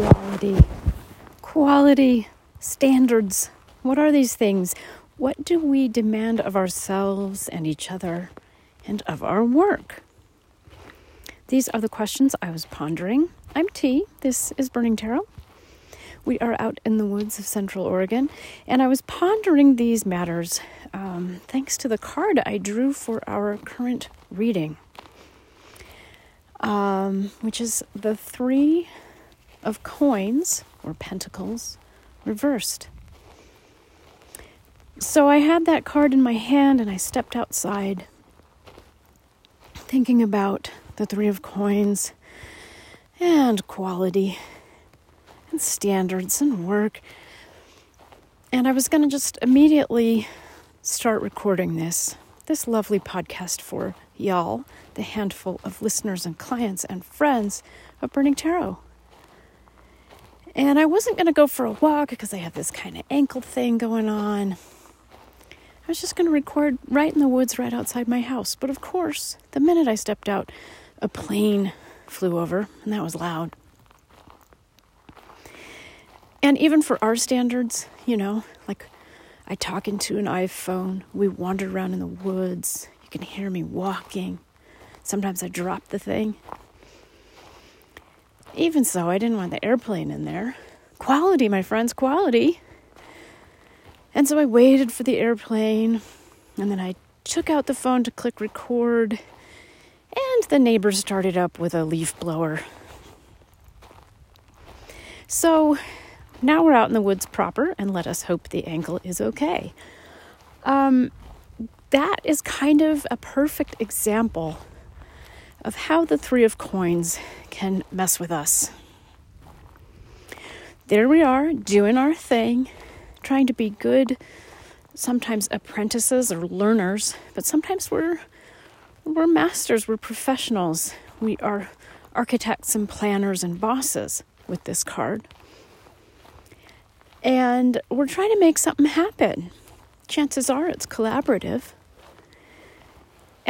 quality. Quality standards. What are these things? What do we demand of ourselves and each other and of our work? These are the questions I was pondering. I'm T. This is Burning Tarot. We are out in the woods of Central Oregon, and I was pondering these matters um, thanks to the card I drew for our current reading, um, which is the Three of Coins or Pentacles reversed. So I had that card in my hand and I stepped outside thinking about the Three of Coins and quality and standards and work. And I was going to just immediately start recording this, this lovely podcast for y'all, the handful of listeners and clients and friends of Burning Tarot. And I wasn't going to go for a walk because I have this kind of ankle thing going on. I was just going to record right in the woods right outside my house. But of course, the minute I stepped out, a plane flew over, and that was loud. And even for our standards, you know, like I talk into an iPhone, we wander around in the woods, you can hear me walking. Sometimes I drop the thing. Even so, I didn't want the airplane in there. Quality, my friends, quality. And so I waited for the airplane, and then I took out the phone to click record, and the neighbor started up with a leaf blower. So now we're out in the woods proper, and let us hope the ankle is okay. Um, that is kind of a perfect example of how the Three of Coins can mess with us. There we are, doing our thing, trying to be good, sometimes apprentices or learners, but sometimes we're we're masters, we're professionals. We are architects and planners and bosses with this card. And we're trying to make something happen. Chances are it's collaborative.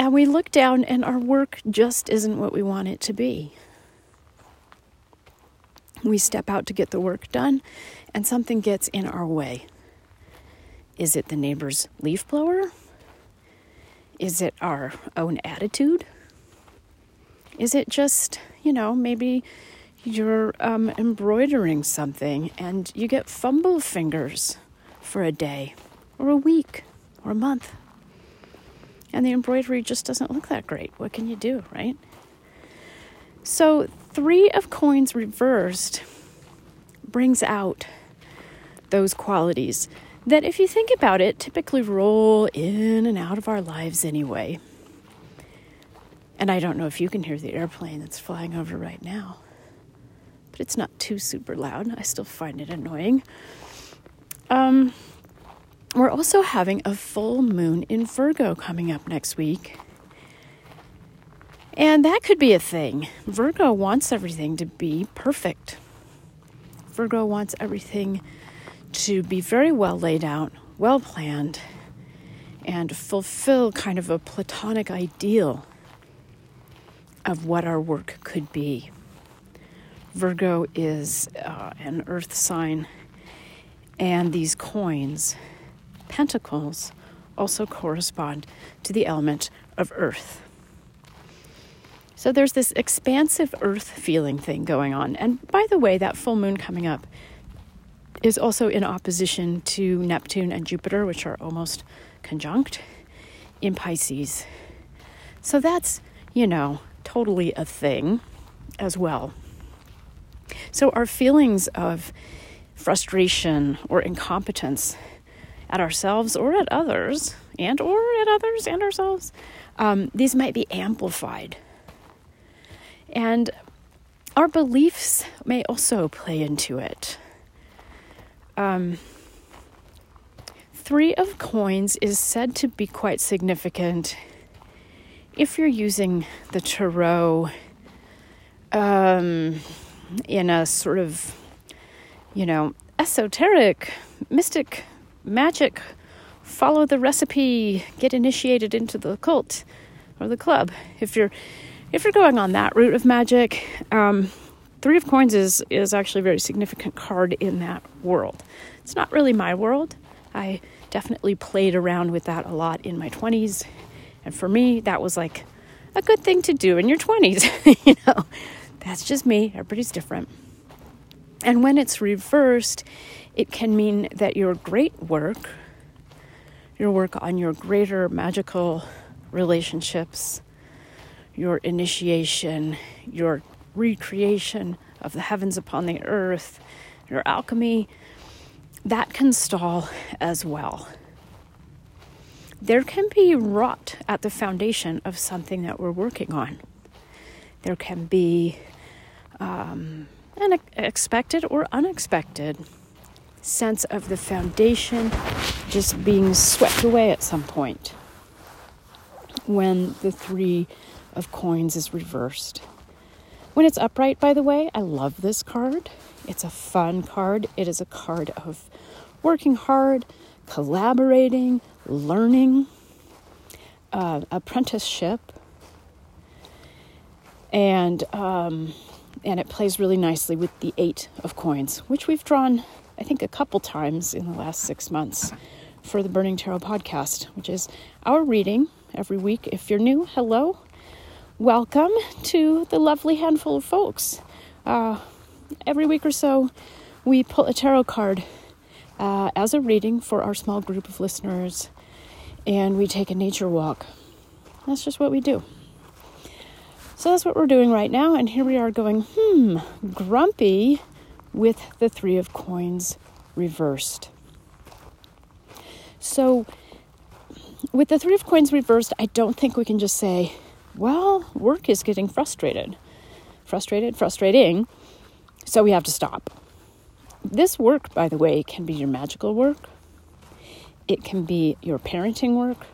And we look down and our work just isn't what we want it to be. We step out to get the work done and something gets in our way. Is it the neighbor's leaf blower? Is it our own attitude? Is it just, you know, maybe you're um, embroidering something and you get fumble fingers for a day or a week or a month? And the embroidery just doesn't look that great. What can you do, right? So, three of coins reversed brings out those qualities that, if you think about it, typically roll in and out of our lives anyway. And I don't know if you can hear the airplane that's flying over right now, but it's not too super loud. I still find it annoying. Um, we're also having a full moon in Virgo coming up next week. And that could be a thing. Virgo wants everything to be perfect. Virgo wants everything to be very well laid out, well planned, and fulfill kind of a platonic ideal of what our work could be. Virgo is uh, an earth sign, and these coins pentacles also correspond to the element of earth. So there's this expansive earth feeling thing going on. And by the way, that full moon coming up is also in opposition to Neptune and Jupiter, which are almost conjunct in Pisces. So that's, you know, totally a thing as well. So our feelings of frustration or incompetence at ourselves or at others, and or at others and ourselves, um, these might be amplified. And our beliefs may also play into it. Um, three of coins is said to be quite significant if you're using the tarot um, in a sort of, you know, esoteric, mystic magic, follow the recipe, get initiated into the cult or the club. If you're if you're going on that route of magic, um, Three of Coins is, is actually a very significant card in that world. It's not really my world. I definitely played around with that a lot in my 20s. And for me, that was like a good thing to do in your 20s. you know, that's just me. Everybody's different. And when it's reversed, it can mean that your great work, your work on your greater magical relationships, your initiation, your recreation of the heavens upon the earth, your alchemy, that can stall as well. There can be rot at the foundation of something that we're working on. There can be um, an expected or unexpected sense of the foundation just being swept away at some point when the three of coins is reversed. When it's upright, by the way, I love this card. It's a fun card. It is a card of working hard, collaborating, learning, uh, apprenticeship, and um, and it plays really nicely with the eight of coins, which we've drawn, I think, a couple times in the last six months for the Burning Tarot podcast, which is our reading every week. If you're new, hello welcome to the lovely handful of folks. Uh, every week or so, we pull a tarot card uh, as a reading for our small group of listeners, and we take a nature walk. That's just what we do. So that's what we're doing right now, and here we are going, hmm, grumpy with the Three of Coins reversed. So, with the Three of Coins reversed, I don't think we can just say, well, work is getting frustrated. Frustrated, frustrating. So we have to stop. This work, by the way, can be your magical work. It can be your parenting work.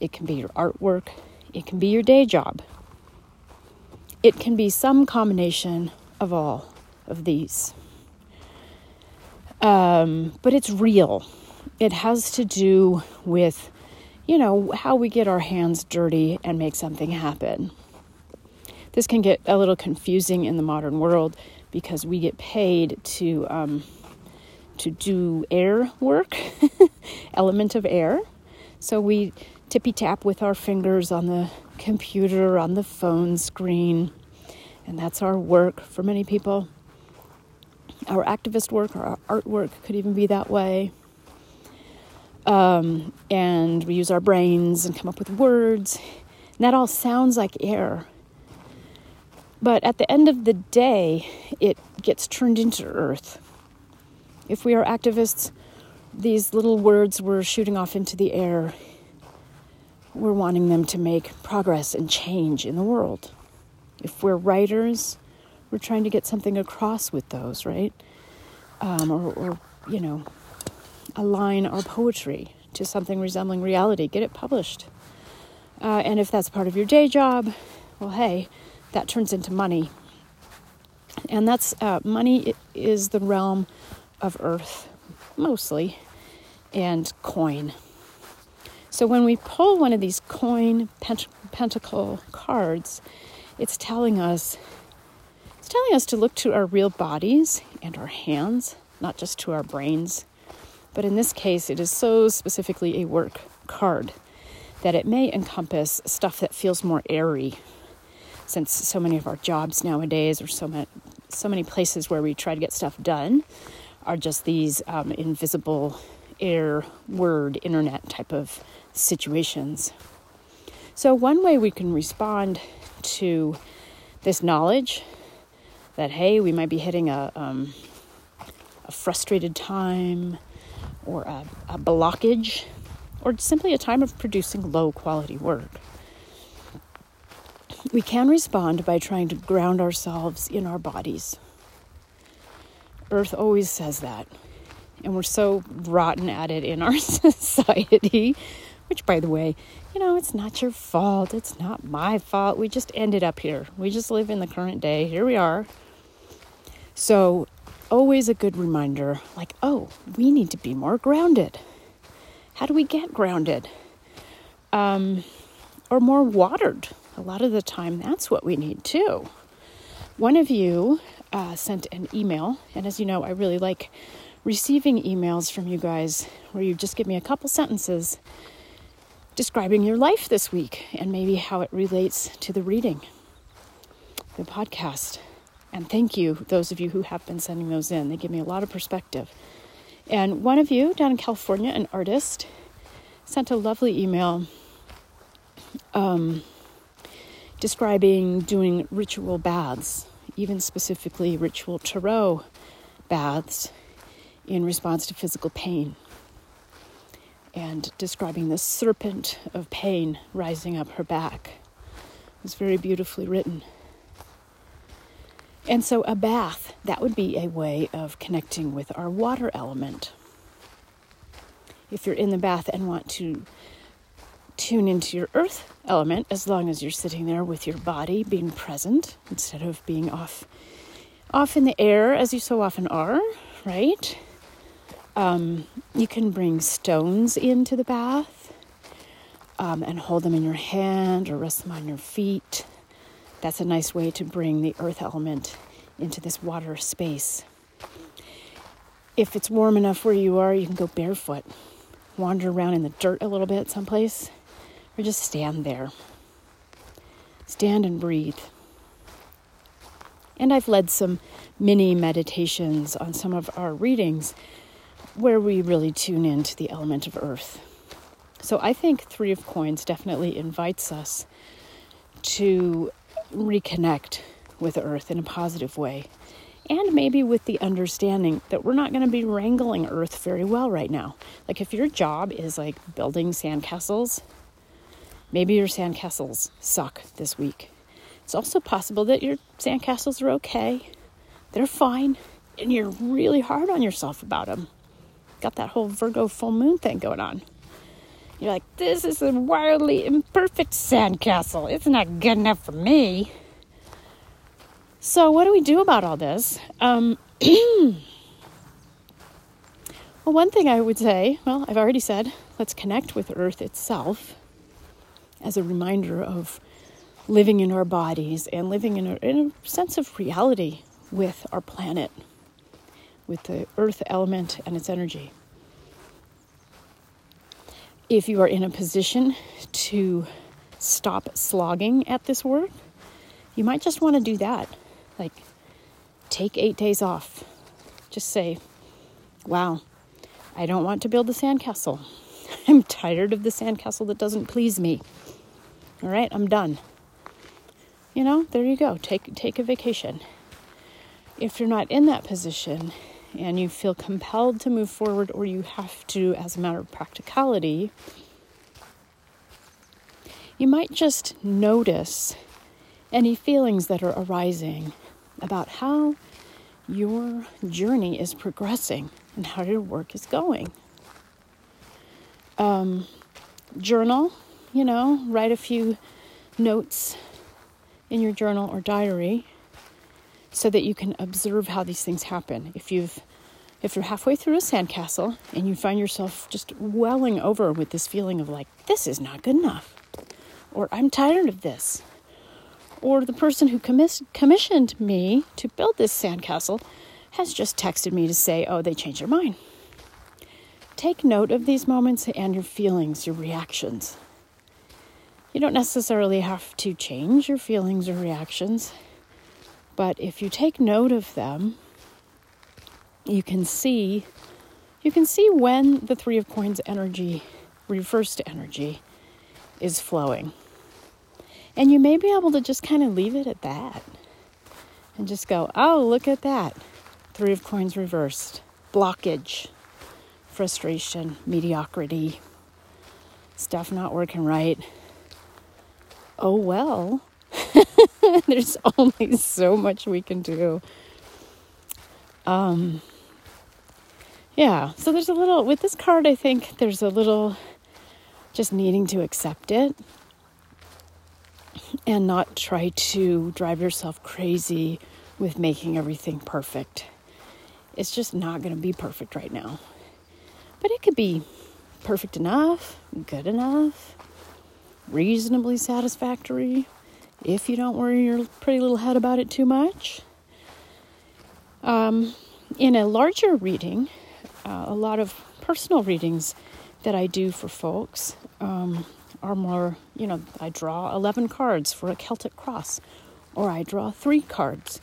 It can be your artwork. It can be your day job. It can be some combination of all of these. Um, but it's real. It has to do with you know, how we get our hands dirty and make something happen. This can get a little confusing in the modern world because we get paid to um, to do air work, element of air. So we tippy tap with our fingers on the computer, on the phone screen, and that's our work for many people. Our activist work, our artwork could even be that way. Um, and we use our brains and come up with words. And that all sounds like air. But at the end of the day, it gets turned into earth. If we are activists, these little words we're shooting off into the air, we're wanting them to make progress and change in the world. If we're writers, we're trying to get something across with those, right? Um, or, or, you know, align our poetry to something resembling reality, get it published. Uh, and if that's part of your day job, well, hey, that turns into money. And that's uh, money is the realm of earth, mostly, and coin. So when we pull one of these coin pent- pentacle cards, it's telling us telling us to look to our real bodies and our hands, not just to our brains but in this case, it is so specifically a work card that it may encompass stuff that feels more airy, since so many of our jobs nowadays, or so many, so many places where we try to get stuff done, are just these um, invisible air, word, internet type of situations. So, one way we can respond to this knowledge that, hey, we might be hitting a, um, a frustrated time, or a, a blockage or simply a time of producing low quality work. We can respond by trying to ground ourselves in our bodies. Earth always says that. And we're so rotten at it in our society, which, by the way, you know, it's not your fault. It's not my fault. We just ended up here. We just live in the current day. Here we are. So always a good reminder like, oh, we need to be more grounded. How do we get grounded? Um, or more watered. A lot of the time, that's what we need too. One of you uh, sent an email, and as you know, I really like receiving emails from you guys where you just give me a couple sentences describing your life this week and maybe how it relates to the reading, the podcast. And thank you, those of you who have been sending those in. They give me a lot of perspective. And one of you down in California, an artist, sent a lovely email um, describing doing ritual baths, even specifically ritual tarot baths in response to physical pain and describing the serpent of pain rising up her back. It was very beautifully written. And so, a bath, that would be a way of connecting with our water element. If you're in the bath and want to tune into your earth element, as long as you're sitting there with your body being present instead of being off, off in the air as you so often are, right? Um, you can bring stones into the bath um, and hold them in your hand or rest them on your feet. That's a nice way to bring the earth element into this water space. If it's warm enough where you are, you can go barefoot, wander around in the dirt a little bit someplace, or just stand there. Stand and breathe. And I've led some mini meditations on some of our readings where we really tune into the element of earth. So I think Three of Coins definitely invites us to reconnect with earth in a positive way. And maybe with the understanding that we're not going to be wrangling earth very well right now. Like, if your job is like building sandcastles, maybe your sandcastles suck this week. It's also possible that your sandcastles are okay, they're fine, and you're really hard on yourself about them got that whole Virgo full moon thing going on. You're like, this is a wildly imperfect sandcastle. It's not good enough for me. So, what do we do about all this? Um, well, one thing I would say, well, I've already said, let's connect with Earth itself as a reminder of living in our bodies and living in a, in a sense of reality with our planet with the earth element and its energy. If you are in a position to stop slogging at this work, you might just want to do that. Like, take eight days off. Just say, wow, I don't want to build a sandcastle. I'm tired of the sandcastle that doesn't please me. All right, I'm done. You know, there you go. Take take a vacation. If you're not in that position, and you feel compelled to move forward, or you have to, as a matter of practicality, you might just notice any feelings that are arising about how your journey is progressing and how your work is going. Um, journal, you know, write a few notes in your journal or diary so that you can observe how these things happen. If you've if you're halfway through a sandcastle and you find yourself just welling over with this feeling of like this is not good enough or I'm tired of this or the person who commis- commissioned me to build this sandcastle has just texted me to say, "Oh, they changed their mind." Take note of these moments and your feelings, your reactions. You don't necessarily have to change your feelings or reactions. But if you take note of them, you can see you can see when the 3 of coins energy reverse to energy is flowing. And you may be able to just kind of leave it at that. And just go, "Oh, look at that. 3 of coins reversed. Blockage, frustration, mediocrity, stuff not working right. Oh well, There's only so much we can do. Um, yeah, so there's a little, with this card, I think there's a little just needing to accept it and not try to drive yourself crazy with making everything perfect. It's just not going to be perfect right now. But it could be perfect enough, good enough, reasonably satisfactory, if you don't worry your pretty little head about it too much. Um, in a larger reading, uh, a lot of personal readings that I do for folks um, are more, you know, I draw 11 cards for a Celtic cross, or I draw three cards.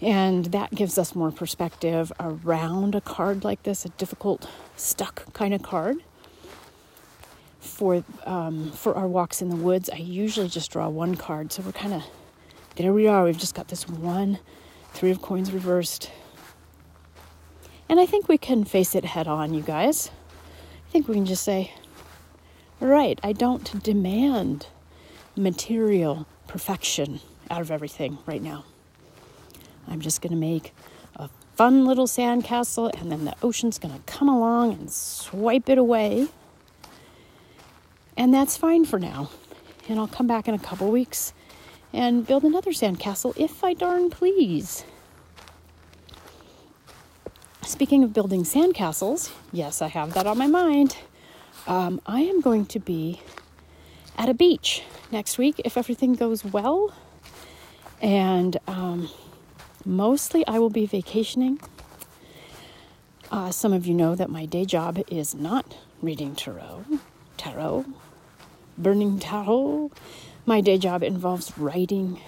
And that gives us more perspective around a card like this, a difficult, stuck kind of card. For um, for our walks in the woods, I usually just draw one card. So we're kind of there. We are. We've just got this one three of coins reversed, and I think we can face it head on, you guys. I think we can just say, right, I don't demand material perfection out of everything right now. I'm just going to make a fun little sandcastle, and then the ocean's to come along and swipe it away. And that's fine for now. And I'll come back in a couple weeks and build another sandcastle if I darn please. Speaking of building sandcastles, yes, I have that on my mind. Um, I am going to be at a beach next week if everything goes well. And um, mostly I will be vacationing. Uh, some of you know that my day job is not reading tarot, tarot, burning tarot. My day job involves writing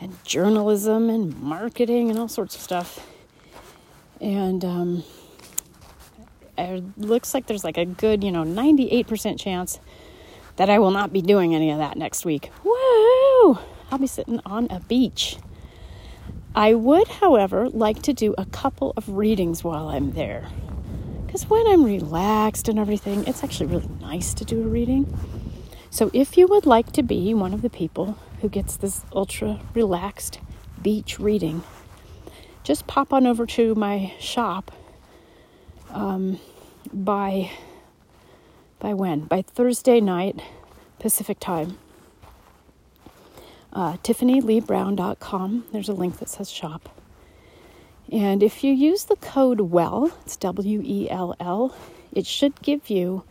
and journalism and marketing and all sorts of stuff. And um, it looks like there's like a good, you know, 98% chance that I will not be doing any of that next week. Woo! I'll be sitting on a beach. I would, however, like to do a couple of readings while I'm there. When I'm relaxed and everything, it's actually really nice to do a reading. So if you would like to be one of the people who gets this ultra relaxed beach reading, just pop on over to my shop um, by by when? By Thursday night, Pacific time. Uh, TiffanyLeeBrown.com. There's a link that says shop. And if you use the code WELL, it's W E L L, it should give you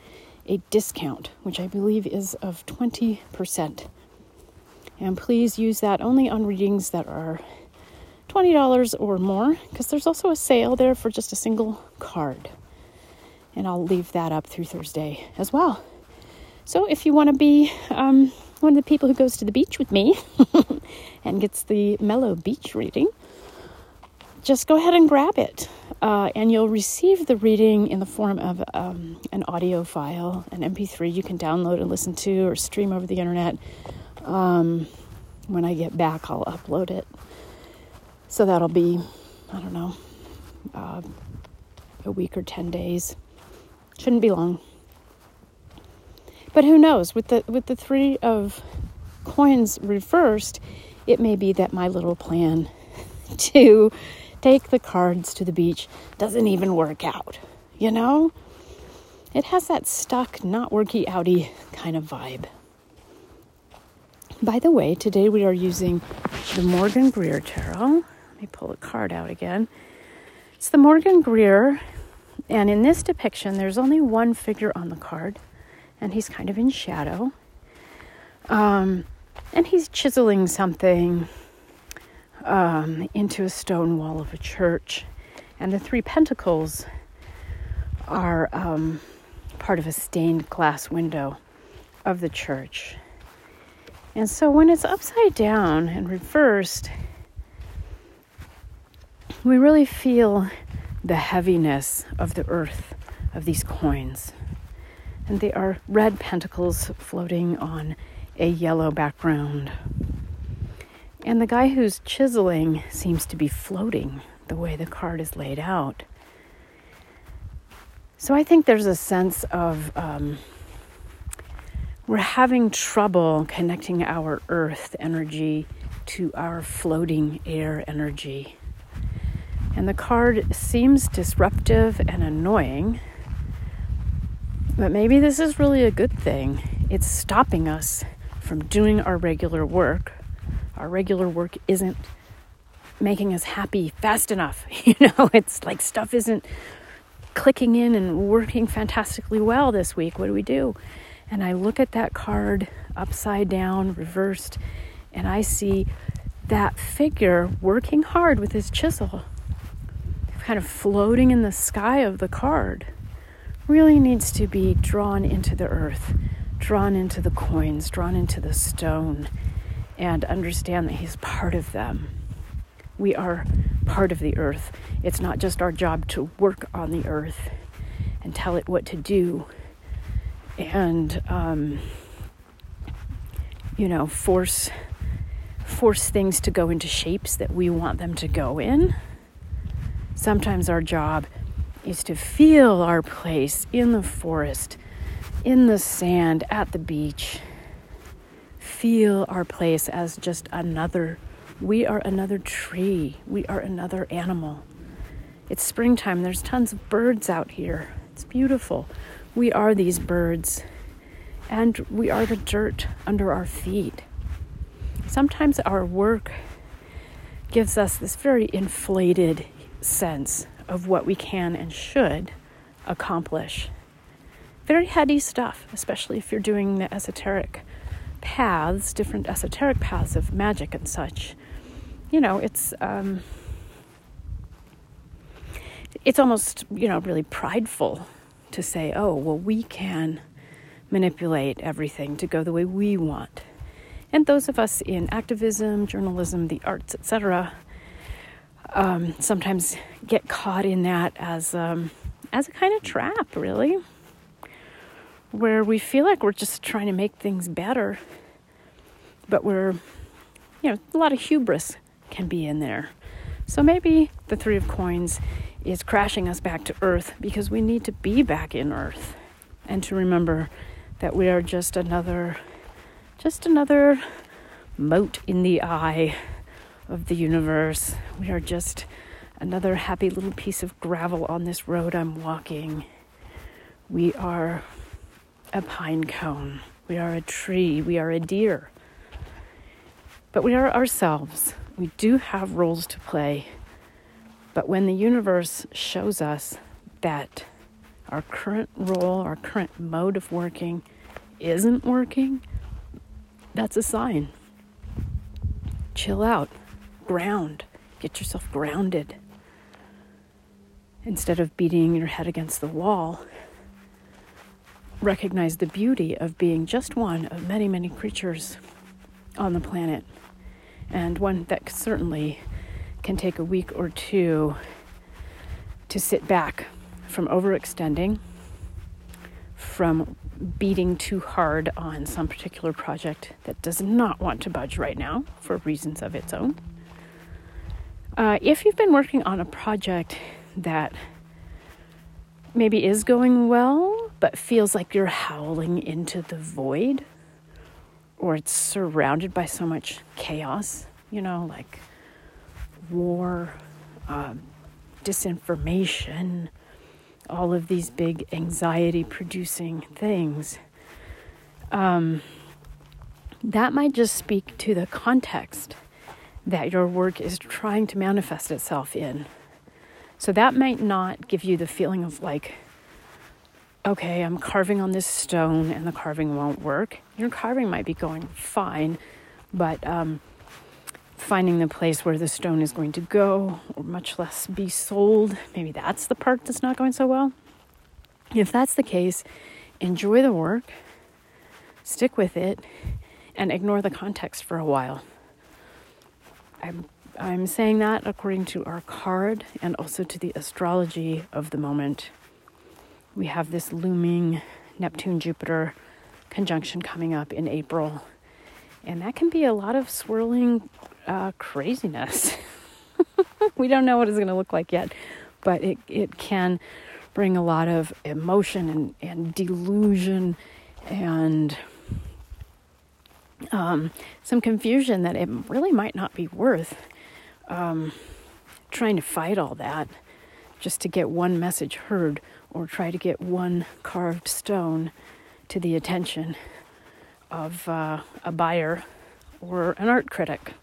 a discount, which I believe is of 20%. And please use that only on readings that are $20 or more because there's also a sale there for just a single card. And I'll leave that up through Thursday as well. So if you want to be um, one of the people who goes to the beach with me and gets the mellow beach reading, just go ahead and grab it. Uh, and you'll receive the reading in the form of um, an audio file, an MP3 you can download and listen to or stream over the internet. Um, when I get back, I'll upload it. So that'll be, I don't know, uh, a week or 10 days. Shouldn't be long. But who knows? With the with the three of coins reversed, it may be that my little plan to take the cards to the beach doesn't even work out. You know? It has that stuck, not worky outy kind of vibe. By the way, today we are using the Morgan Greer Tarot. Let me pull a card out again. It's the Morgan Greer, and in this depiction, there's only one figure on the card, and he's kind of in shadow. Um, and he's chiseling something um, into a stone wall of a church. And the three pentacles are um, part of a stained glass window of the church. And so when it's upside down and reversed, we really feel the heaviness of the earth of these coins. And they are red pentacles floating on a yellow background. And the guy who's chiseling seems to be floating the way the card is laid out. So I think there's a sense of um, we're having trouble connecting our earth energy to our floating air energy. And the card seems disruptive and annoying, but maybe this is really a good thing. It's stopping us from doing our regular work. Our regular work isn't making us happy fast enough. You know, it's like stuff isn't clicking in and working fantastically well this week. What do we do? And I look at that card upside down, reversed, and I see that figure working hard with his chisel, kind of floating in the sky of the card, really needs to be drawn into the earth, drawn into the coins, drawn into the stone, and understand that he's part of them. We are part of the earth. It's not just our job to work on the earth and tell it what to do and, um, you know, force force things to go into shapes that we want them to go in. Sometimes our job is to feel our place in the forest, in the sand, at the beach. Feel our place as just another. We are another tree. We are another animal. It's springtime. There's tons of birds out here. It's beautiful. We are these birds, and we are the dirt under our feet sometimes our work gives us this very inflated sense of what we can and should accomplish. Very heady stuff, especially if you're doing the esoteric paths, different esoteric paths of magic and such. You know, it's um, it's almost you know really prideful to say, oh well, we can manipulate everything to go the way we want and those of us in activism, journalism, the arts, etc., um, sometimes get caught in that as um, as a kind of trap, really, where we feel like we're just trying to make things better, but we're, you know, a lot of hubris can be in there. So maybe the Three of Coins is crashing us back to Earth because we need to be back in Earth and to remember that we are just another just another mote in the eye of the universe. We are just another happy little piece of gravel on this road I'm walking. We are a pine cone. We are a tree. We are a deer. But we are ourselves. We do have roles to play. But when the universe shows us that our current role, our current mode of working isn't working, that's a sign. Chill out, ground, get yourself grounded. Instead of beating your head against the wall, recognize the beauty of being just one of many, many creatures on the planet, and one that certainly can take a week or two to sit back from overextending, from beating too hard on some particular project that does not want to budge right now for reasons of its own. Uh, if you've been working on a project that maybe is going well, but feels like you're howling into the void, or it's surrounded by so much chaos, you know, like war, uh, disinformation, all of these big anxiety producing things. Um, that might just speak to the context that your work is trying to manifest itself in. So that might not give you the feeling of like, okay, I'm carving on this stone and the carving won't work. Your carving might be going fine, but um, finding the place where the stone is going to go, or much less be sold. Maybe that's the part that's not going so well. If that's the case, enjoy the work, stick with it, and ignore the context for a while. I'm, I'm saying that according to our card and also to the astrology of the moment. We have this looming Neptune Jupiter conjunction coming up in April. And that can be a lot of swirling uh, craziness. we don't know what it's going to look like yet, but it, it can bring a lot of emotion and, and delusion and um, some confusion that it really might not be worth um, trying to fight all that just to get one message heard or try to get one carved stone to the attention of uh, a buyer or an art critic.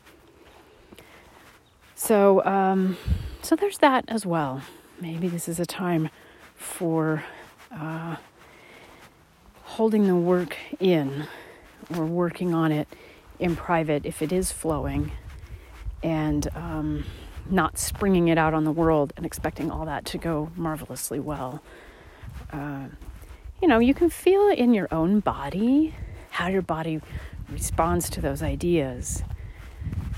So, um, so there's that as well. Maybe this is a time for uh, holding the work in or working on it in private if it is flowing and um, not springing it out on the world and expecting all that to go marvelously well. Uh, you know, you can feel in your own body, how your body responds to those ideas.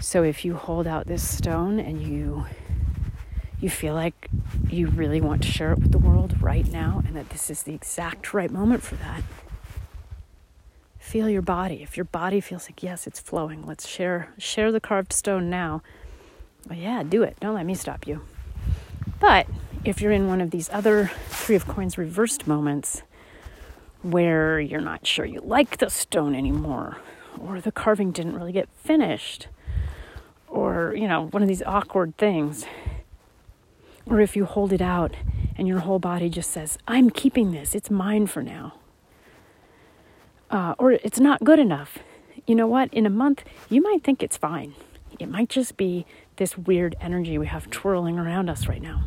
So if you hold out this stone and you you feel like you really want to share it with the world right now and that this is the exact right moment for that. Feel your body. If your body feels like yes, it's flowing, let's share share the carved stone now. Well, yeah, do it. Don't let me stop you. But if you're in one of these other three of coins reversed moments where you're not sure you like the stone anymore or the carving didn't really get finished or you know one of these awkward things or if you hold it out and your whole body just says i'm keeping this it's mine for now uh, or it's not good enough you know what in a month you might think it's fine it might just be this weird energy we have twirling around us right now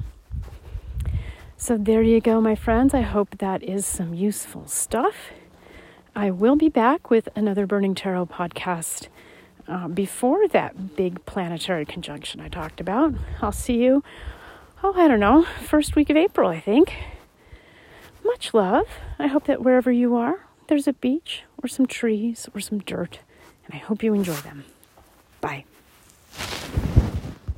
so there you go my friends i hope that is some useful stuff I will be back with another Burning Tarot podcast uh, before that big planetary conjunction I talked about. I'll see you, oh, I don't know, first week of April, I think. Much love. I hope that wherever you are, there's a beach or some trees or some dirt, and I hope you enjoy them. Bye.